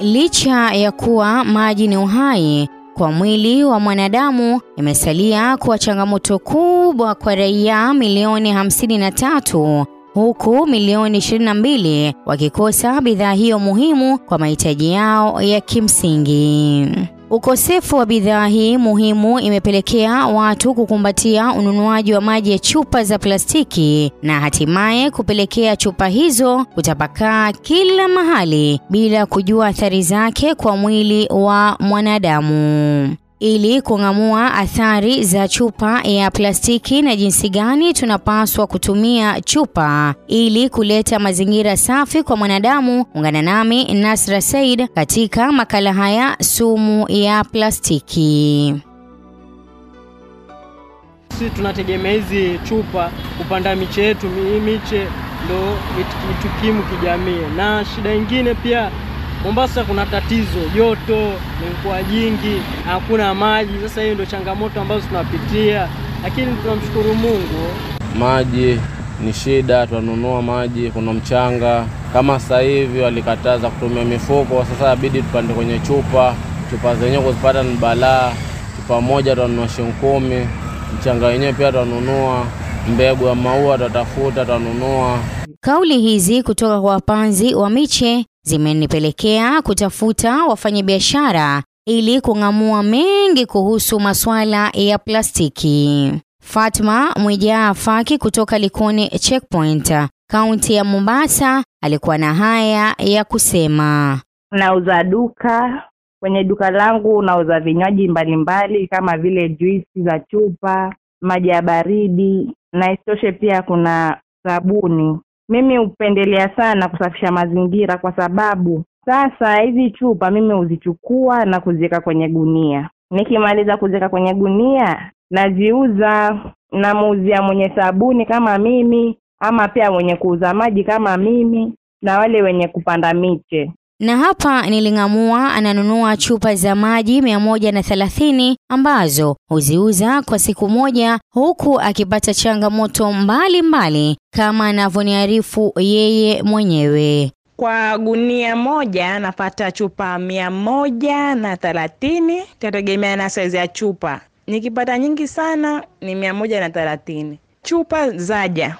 Licha ya kuwa maji ni uhai kwa mwili wa mwanadamu, imesalia kuwa changamoto kubwa kwa raia milioni 53 huku milioni 22 wakikosa bidhaa hiyo muhimu kwa mahitaji yao ya kimsingi. Ukosefu wa bidhaa hii muhimu imepelekea watu kukumbatia ununuaji wa maji ya chupa za plastiki na hatimaye kupelekea chupa hizo kutapakaa kila mahali bila kujua athari zake kwa mwili wa mwanadamu. Ili kung'amua athari za chupa ya plastiki na jinsi gani tunapaswa kutumia chupa ili kuleta mazingira safi kwa mwanadamu, ungana nami Nasra Said katika makala haya sumu ya plastiki. Sisi tunategemea hizi chupa kupanda miche yetu. Miche ndo itukimu kijamii, na shida ingine pia Mombasa kuna tatizo, joto limekuwa jingi, hakuna maji. Sasa hiyo ndio changamoto ambazo tunapitia, lakini tunamshukuru Mungu. Maji ni shida, tunanunua maji, kuna mchanga. Kama sasa hivi walikataza kutumia mifuko, sasa abidi tupande kwenye chupa. Chupa zenyewe kuzipata ni balaa. Chupa moja tunanunua shilingi kumi, mchanga wenyewe pia tunanunua, mbegu ya maua tutatafuta, tunanunua. Kauli hizi kutoka kwa wapanzi wa miche zimenipelekea kutafuta wafanyabiashara ili kung'amua mengi kuhusu masuala ya plastiki. Fatma Mwijaa Faki kutoka Likoni Checkpoint, kaunti ya Mombasa, alikuwa na haya ya kusema. Nauza duka. Kwenye duka langu nauza vinywaji mbalimbali kama vile juisi za chupa, maji ya baridi na isitoshe pia kuna sabuni. Mimi hupendelea sana kusafisha mazingira kwa sababu sasa hizi chupa mimi huzichukua na kuziweka kwenye gunia. Nikimaliza kuziweka kwenye gunia, naziuza, namuuzia mwenye sabuni kama mimi, ama pia mwenye kuuza maji kama mimi, na wale wenye kupanda miche. Na hapa niling'amua ananunua chupa za maji mia moja na thelathini ambazo huziuza kwa siku moja huku akipata changamoto mbalimbali mbali, kama anavyoniarifu yeye mwenyewe. Kwa gunia moja napata chupa mia moja na thelathini, tategemea na saizi ya chupa. Nikipata nyingi sana ni mia moja na thelathini. Chupa zaja,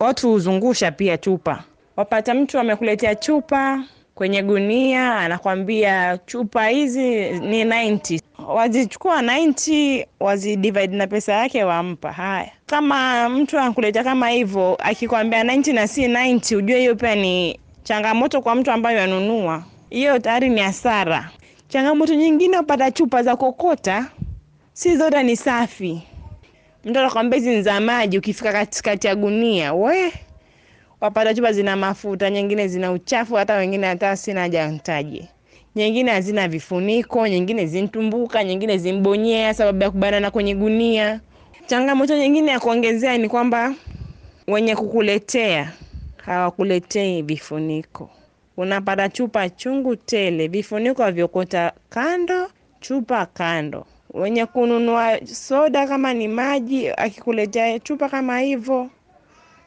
watu huzungusha pia chupa. Wapata mtu amekuletea chupa kwenye gunia anakwambia chupa hizi ni 90 wazichukua 90 wazidivide na pesa yake wampa. Haya, kama mtu anakuleta kama hivyo akikwambia 90 na si 90, ujue hiyo pia ni changamoto kwa mtu ambaye anunua, hiyo tayari ni hasara. Changamoto nyingine, upata chupa za kokota, si zote ni safi. Mtu anakwambia hizi ni za maji, ukifika katikati ya gunia we wapata chupa zina mafuta, nyingine zina uchafu, hata wengine hata sina haja nitaje. Nyingine hazina vifuniko, nyingine zintumbuka, nyingine zimbonyea sababu ya kubanana kwenye gunia. Changamoto nyingine ya kuongezea ni kwamba wenye kukuletea hawakuletei vifuniko. Unapata chupa chungu tele, vifuniko vyokota kando, chupa kando. Wenye kununua soda kama ni maji, akikuletea chupa kama hivyo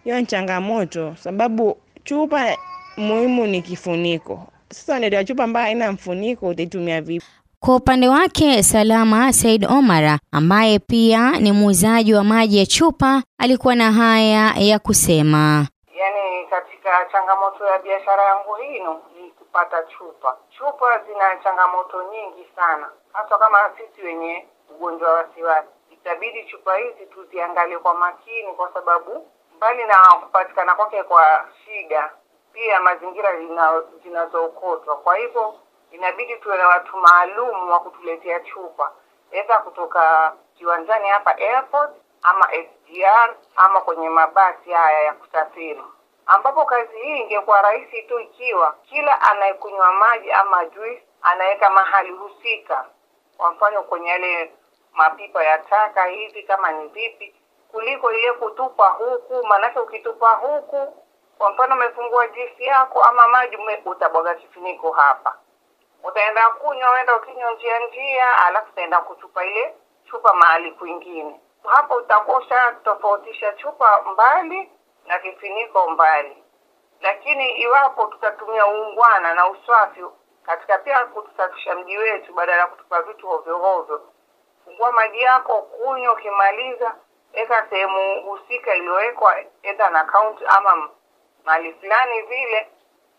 hiyo ni changamoto, sababu chupa muhimu ni kifuniko. Sasa unaletea chupa ambayo haina mfuniko, utaitumia vipi? Kwa upande wake Salama Said Omar ambaye pia ni muuzaji wa maji ya chupa alikuwa na haya ya kusema. Yaani, katika changamoto ya biashara yangu hino ni kupata chupa. Chupa zina changamoto nyingi sana, hasa kama sisi wenye ugonjwa wa wasiwasi, itabidi chupa hizi tuziangalie kwa makini, kwa sababu mbali na kupatikana kwake kwa shida, pia mazingira zinazookotwa. Kwa hivyo inabidi tuwe na watu maalum wa kutuletea chupa, aidha kutoka kiwanjani hapa airport ama SGR ama kwenye mabasi haya ya kusafiri, ambapo kazi hii ingekuwa rahisi tu ikiwa kila anayekunywa maji ama juice anaweka mahali husika, kwa mfano kwenye yale mapipa ya taka hivi, kama ni vipi kuliko ile kutupa huku. Maanake ukitupa huku, kwa mfano umefungua juisi yako ama maji, utabwaga kifuniko hapa, utaenda kunywa, uenda ukinywa njia njia, alafu utaenda kutupa ile chupa mahali kwingine. Hapo utakosha tofautisha chupa mbali na kifuniko mbali. Lakini iwapo tutatumia uungwana na usafi katika pia kutusafisha mji wetu, badala ya kutupa vitu hovyo hovyo. Fungua maji yako, kunywa. Ukimaliza weka sehemu husika iliyowekwa, edha na kaunti ama mali fulani vile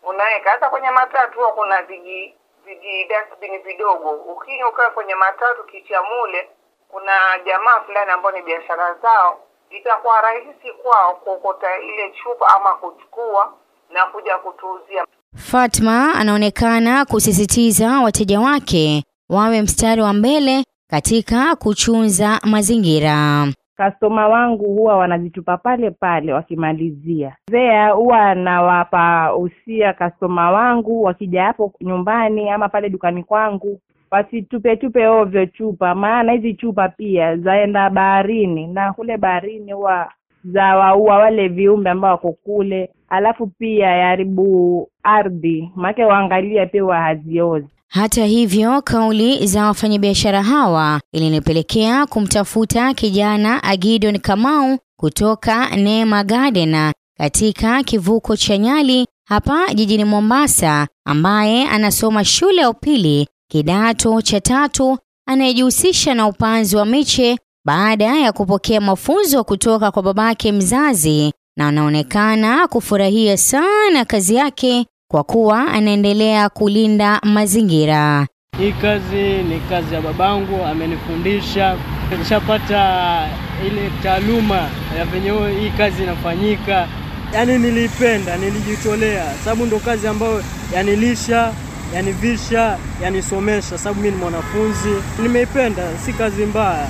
unaweka. Hata kwenye matatu huwa kuna viji viji dustbin vidogo, ukinywa ukawa kwenye matatu kicha mule, kuna jamaa fulani ambao ni biashara zao, itakuwa rahisi kwao kuokota ile chupa ama kuchukua na kuja kutuuzia. Fatma anaonekana kusisitiza wateja wake wawe mstari wa mbele katika kuchunza mazingira. Kastoma wangu huwa wanazitupa pale pale wakimalizia. Zea huwa nawapa usia kastoma wangu wakija hapo nyumbani ama pale dukani kwangu wasitupe tupe ovyo chupa, maana hizi chupa pia zaenda baharini na kule baharini huwa zawaua wale viumbe ambao wako kule, alafu pia yaharibu ardhi, maake waangalia pia huwa haziozi. Hata hivyo, kauli za wafanyabiashara hawa ilinipelekea kumtafuta kijana Agidon Kamau kutoka Neema Garden katika kivuko cha Nyali hapa jijini Mombasa, ambaye anasoma shule ya upili kidato cha tatu, anayejihusisha na upanzi wa miche baada ya kupokea mafunzo kutoka kwa babake mzazi, na anaonekana kufurahia sana kazi yake kwa kuwa anaendelea kulinda mazingira. Hii kazi ni kazi ya babangu, amenifundisha. Nishapata ile taaluma ya venye hii kazi inafanyika, yaani niliipenda, nilijitolea, sababu ndo kazi ambayo yanilisha, yanivisha, yanisomesha, sababu mimi ni mwanafunzi. Nimeipenda, si kazi mbaya.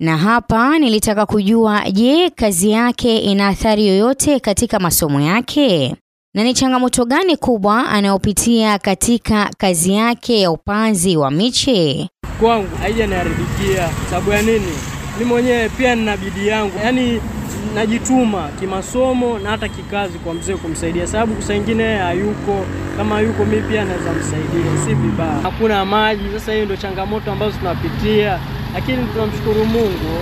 Na hapa nilitaka kujua, je, kazi yake ina athari yoyote katika masomo yake? Na ni changamoto gani kubwa anayopitia katika kazi yake ya upanzi wa miche? Kwangu haijaniharibikia. Sababu ya nini? Mi mwenyewe pia nina bidii yangu, yaani najituma kimasomo na hata kikazi kwa mzee kumsaidia, sababu saa ingine yeye hayuko. Kama yuko, mi pia naweza msaidia, si vibaya. Hakuna maji, sasa hiyo ndio changamoto ambazo tunapitia, lakini tunamshukuru Mungu.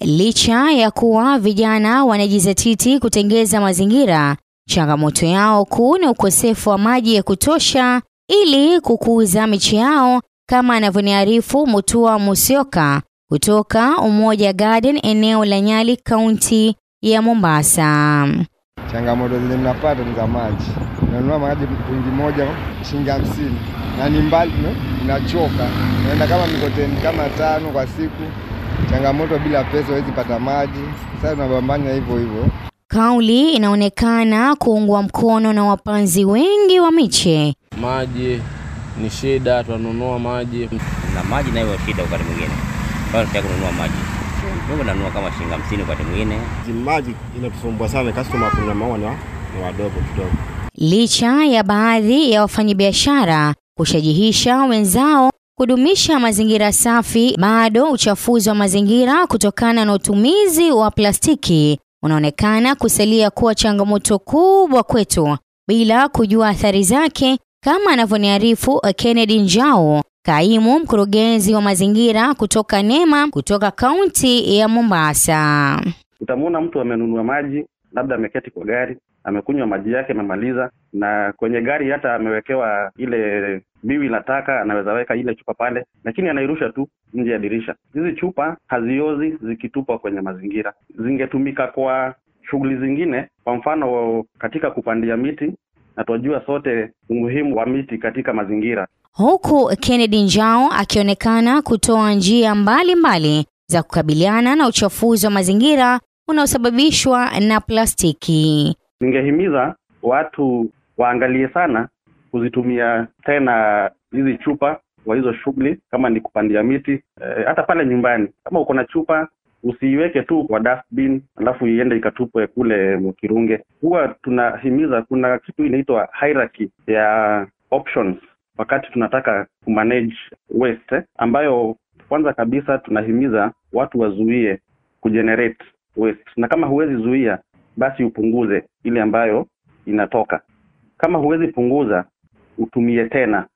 Licha ya kuwa vijana wanajizatiti kutengeza mazingira, changamoto yao kuu ni ukosefu wa maji ya kutosha ili kukuza miche yao, kama anavyoniarifu Mutua Musyoka kutoka Umoja Garden eneo la Nyali, kaunti ya Mombasa. Changamoto zenye mnapata ni za maji. nanunua maji mtungi moja shilingi hamsini na ni mbali, nachoka naenda kama mikoteni kama tano kwa siku. Changamoto bila pesa huwezi pata maji. Sasa tunapambana hivyo hivyo. Kauli inaonekana kuungwa mkono na wapanzi wengi wa miche. Maji ni shida, tunanunua maji. na maji nayo shida wakati mwingine, kwa kununua maji Mungu nanunua kama shilingi hamsini wakati mwingine. Maji inatusumbua sana, customer kuna maua ni wadogo kidogo. Licha ya baadhi ya wafanyabiashara kushajihisha wenzao kudumisha mazingira safi, bado uchafuzi wa mazingira kutokana na utumizi wa plastiki unaonekana kusalia kuwa changamoto kubwa kwetu bila kujua athari zake, kama anavyoniarifu Kennedy Njao, kaimu mkurugenzi wa mazingira kutoka NEMA kutoka kaunti ya Mombasa. Utamwona mtu amenunua maji, labda ameketi kwa gari, amekunywa maji yake, amemaliza, na kwenye gari hata amewekewa ile biwi la taka, anaweza weka ile chupa pale, lakini anairusha tu nje ya dirisha. Hizi chupa haziozi zikitupwa kwenye mazingira, zingetumika kwa shughuli zingine, kwa mfano katika kupandia miti, na tunajua sote umuhimu wa miti katika mazingira. huku Kennedy Njao akionekana kutoa njia mbalimbali za kukabiliana na uchafuzi wa mazingira unaosababishwa na plastiki. Ningehimiza watu waangalie sana kuzitumia tena hizi chupa kwa hizo shughuli, kama ni kupandia miti e, hata pale nyumbani, kama uko na chupa usiiweke tu kwa dustbin alafu iende ikatupwe kule Mkirunge. Huwa tunahimiza, kuna kitu inaitwa hierarchy ya options wakati tunataka kumanage waste, ambayo kwanza kabisa tunahimiza watu wazuie kugenerate waste, na kama huwezi zuia basi upunguze ile ambayo inatoka. Kama huwezi punguza, utumie tena,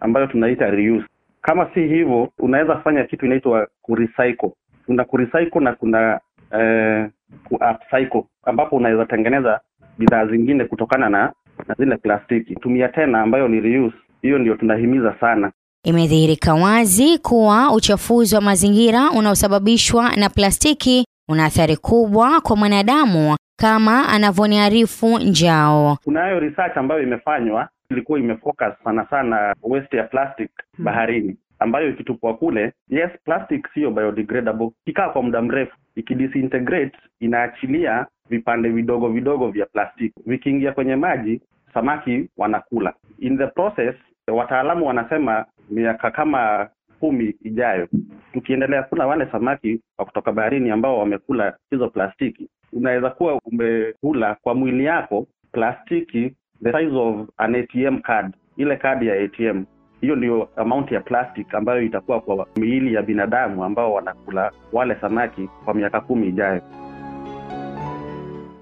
ambayo tunaita reuse. Kama si hivyo, unaweza fanya kitu inaitwa kurecycle. Kuna kurecycle na kuna eh, ku-upcycle, ambapo unaweza tengeneza bidhaa zingine kutokana na na zile plastiki. Tumia tena ambayo ni reuse Hiyo ndio tunahimiza sana. Imedhihirika wazi kuwa uchafuzi wa mazingira unaosababishwa na plastiki una athari kubwa kwa mwanadamu kama anavyoniarifu Njao. Kunayo research ambayo imefanywa ilikuwa imefocus sana sana waste ya plastic baharini ambayo ikitupwa kule, yes, plastic siyo biodegradable. Ikikaa kwa muda mrefu, ikidisintegrate, inaachilia vipande vidogo vidogo vya plastiki. Vikiingia kwenye maji, samaki wanakula. In the process, wataalamu wanasema miaka kama kumi ijayo, tukiendelea kula wale samaki wa kutoka baharini ambao wamekula hizo plastiki, unaweza kuwa umekula kwa mwili yako plastiki the size of an ATM card, ile kadi ya ATM. Hiyo ndio amount ya plastic ambayo itakuwa kwa miili ya binadamu ambao wanakula wale samaki kwa miaka kumi ijayo.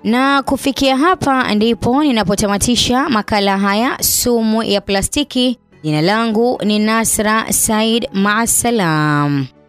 Na kufikia hapa ndipo ninapotamatisha makala haya sumu ya plastiki. Jina langu ni Nasra Said, maasalam.